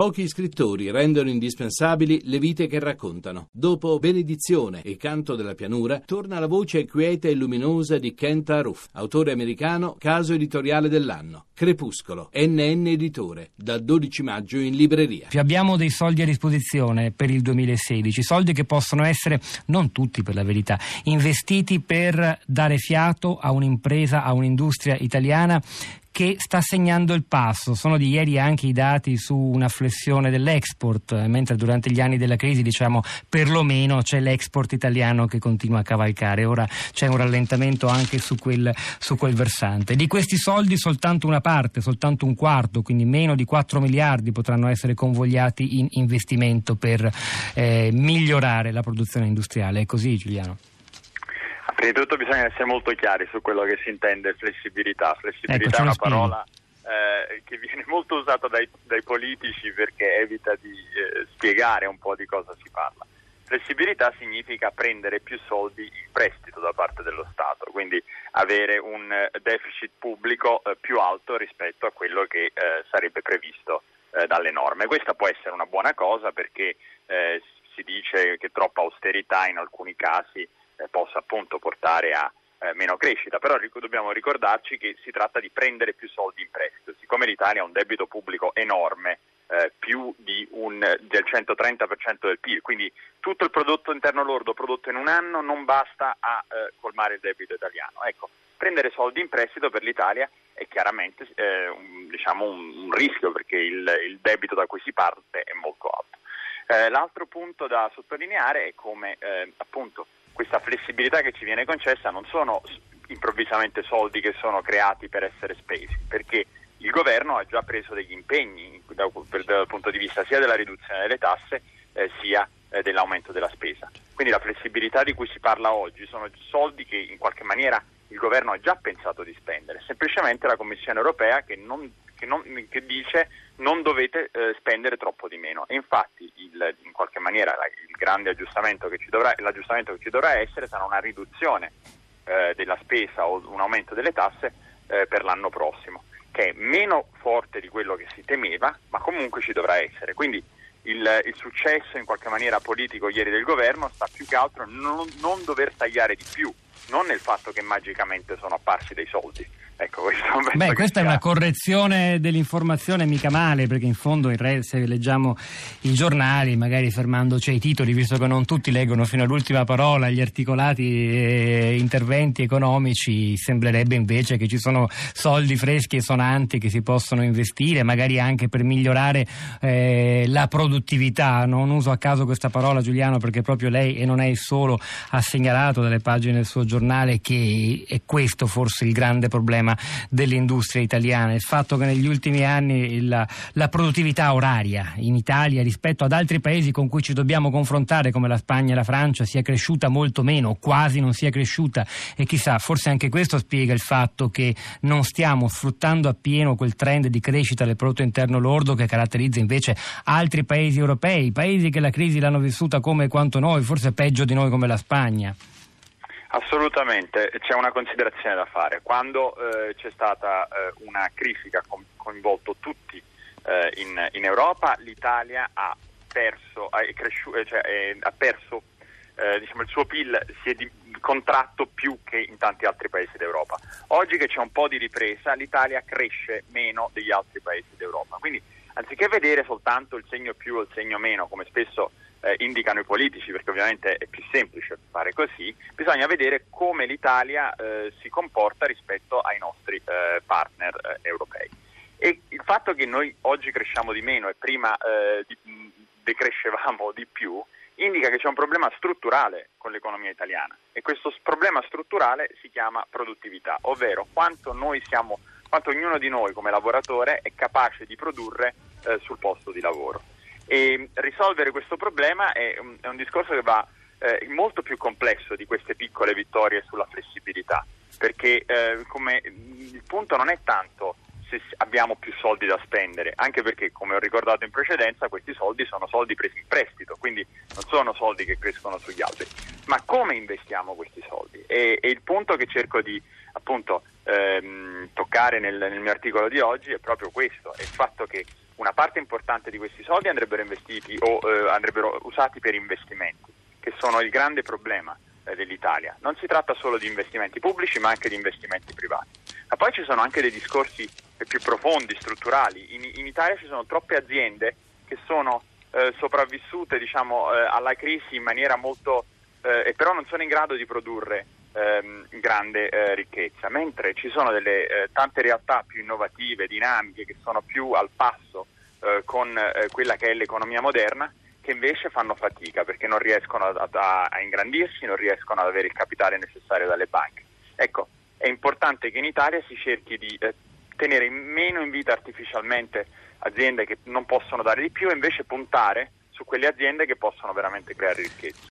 Pochi scrittori rendono indispensabili le vite che raccontano. Dopo Benedizione e Canto della pianura, torna la voce quieta e luminosa di Kent Aruf, autore americano, caso editoriale dell'anno. Crepuscolo, NN Editore, dal 12 maggio in libreria. Abbiamo dei soldi a disposizione per il 2016, soldi che possono essere, non tutti per la verità, investiti per dare fiato a un'impresa, a un'industria italiana che sta segnando il passo. Sono di ieri anche i dati su una flessione dell'export, mentre durante gli anni della crisi, diciamo, perlomeno c'è l'export italiano che continua a cavalcare. Ora c'è un rallentamento anche su quel, su quel versante. Di questi soldi soltanto una parte, soltanto un quarto, quindi meno di 4 miliardi potranno essere convogliati in investimento per eh, migliorare la produzione industriale. È così Giuliano? Prima di tutto bisogna essere molto chiari su quello che si intende flessibilità. Flessibilità ecco, è una parola eh, che viene molto usata dai, dai politici perché evita di eh, spiegare un po' di cosa si parla. Flessibilità significa prendere più soldi in prestito da parte dello Stato, quindi avere un eh, deficit pubblico eh, più alto rispetto a quello che eh, sarebbe previsto eh, dalle norme. Questa può essere una buona cosa perché si dice che troppa austerità in alcuni casi possa appunto portare a eh, meno crescita, però ric- dobbiamo ricordarci che si tratta di prendere più soldi in prestito, siccome l'Italia ha un debito pubblico enorme, eh, più un, del 130% del PIL, quindi tutto il prodotto interno lordo prodotto in un anno non basta a eh, colmare il debito italiano. Ecco, prendere soldi in prestito per l'Italia è chiaramente eh, un, diciamo un, un, rischio perché il, il debito da cui si parte è molto alto. Eh, l'altro punto da sottolineare è come eh, appunto questa flessibilità che ci viene concessa non sono improvvisamente soldi che sono creati per essere spesi, perché il governo ha già preso degli impegni dal, dal punto di vista sia della riduzione delle tasse eh, sia eh, dell'aumento della spesa. Quindi la flessibilità di cui si parla oggi sono soldi che in qualche maniera il governo ha già pensato di spendere, semplicemente la Commissione europea che, non, che, non, che dice non dovete eh, spendere troppo di meno. E infatti il, in qualche maniera la, il grande aggiustamento che, ci dovrà, l'aggiustamento che ci dovrà essere sarà una riduzione eh, della spesa o un aumento delle tasse eh, per l'anno prossimo, che è meno forte di quello che si temeva, ma comunque ci dovrà essere. Quindi il, il successo in qualche maniera politico ieri del governo sta più che altro non, non dover tagliare di più non nel fatto che magicamente sono apparsi dei soldi. Ecco, Beh, questa è una correzione dell'informazione mica male, perché in fondo se leggiamo i giornali, magari fermandoci ai titoli, visto che non tutti leggono fino all'ultima parola gli articolati e interventi economici, sembrerebbe invece che ci sono soldi freschi e sonanti che si possono investire, magari anche per migliorare eh, la produttività. Non uso a caso questa parola Giuliano perché proprio lei, e non è il solo, ha segnalato dalle pagine del suo giornale che è questo forse il grande problema problema dell'industria italiana, il fatto che negli ultimi anni la, la produttività oraria in Italia rispetto ad altri paesi con cui ci dobbiamo confrontare come la Spagna e la Francia sia cresciuta molto meno, quasi non sia cresciuta e chissà, forse anche questo spiega il fatto che non stiamo sfruttando appieno quel trend di crescita del prodotto interno lordo che caratterizza invece altri paesi europei, paesi che la crisi l'hanno vissuta come quanto noi, forse peggio di noi come la Spagna. Assolutamente, c'è una considerazione da fare. Quando eh, c'è stata eh, una crisi che ha coinvolto tutti eh, in, in, Europa, l'Italia ha perso, ha, cresciu- eh, cioè, ha perso eh, diciamo, il suo PIL si è di- contratto più che in tanti altri paesi d'Europa. Oggi che c'è un po' di ripresa, l'Italia cresce meno degli altri paesi d'Europa. Quindi anziché vedere soltanto il segno più o il segno meno, come spesso eh, indicano i politici, perché ovviamente è più semplice fare così, bisogna vedere come l'Italia eh, si comporta rispetto ai nostri eh, partner eh, europei. E il fatto che noi oggi cresciamo di meno e prima eh, di, decrescevamo di più, indica che c'è un problema strutturale con l'economia italiana e questo problema strutturale si chiama produttività, ovvero quanto siamo, quanto ognuno di noi come lavoratore è capace di produrre eh, sul posto di lavoro. E risolvere questo problema è un, è un discorso che va eh, molto più complesso di queste piccole vittorie sulla flessibilità, perché eh, come, il punto non è tanto se abbiamo più soldi da spendere, anche perché, come ho ricordato in precedenza, questi soldi sono soldi presi in prestito, quindi non sono soldi che crescono sugli altri. Ma come investiamo questi soldi? E, e il punto che cerco di appunto ehm, toccare toccare nel, nel mio articolo di oggi è proprio questo, è il fatto che una parte importante di questi soldi andrebbero investiti o eh, andrebbero usati per investimenti, che sono il grande problema eh, dell'Italia. Non si tratta solo di investimenti pubblici, ma anche di investimenti privati. Ma poi ci sono anche dei discorsi più profondi, strutturali. In, in Italia ci sono troppe aziende che sono eh, sopravvissute diciamo, eh, alla crisi in maniera molto eh, e però non sono in grado di produrre ehm, grande eh, ricchezza, mentre ci sono delle eh, tante realtà più innovative, dinamiche, che sono più al passo eh, con eh, quella che è l'economia moderna, che invece fanno fatica perché non riescono a, a, a, ingrandirsi, non riescono ad avere il capitale necessario dalle banche. Ecco, è importante che in Italia si cerchi di eh, tenere meno in vita artificialmente aziende che non possono dare di più e invece puntare su quelle aziende che possono veramente creare ricchezza.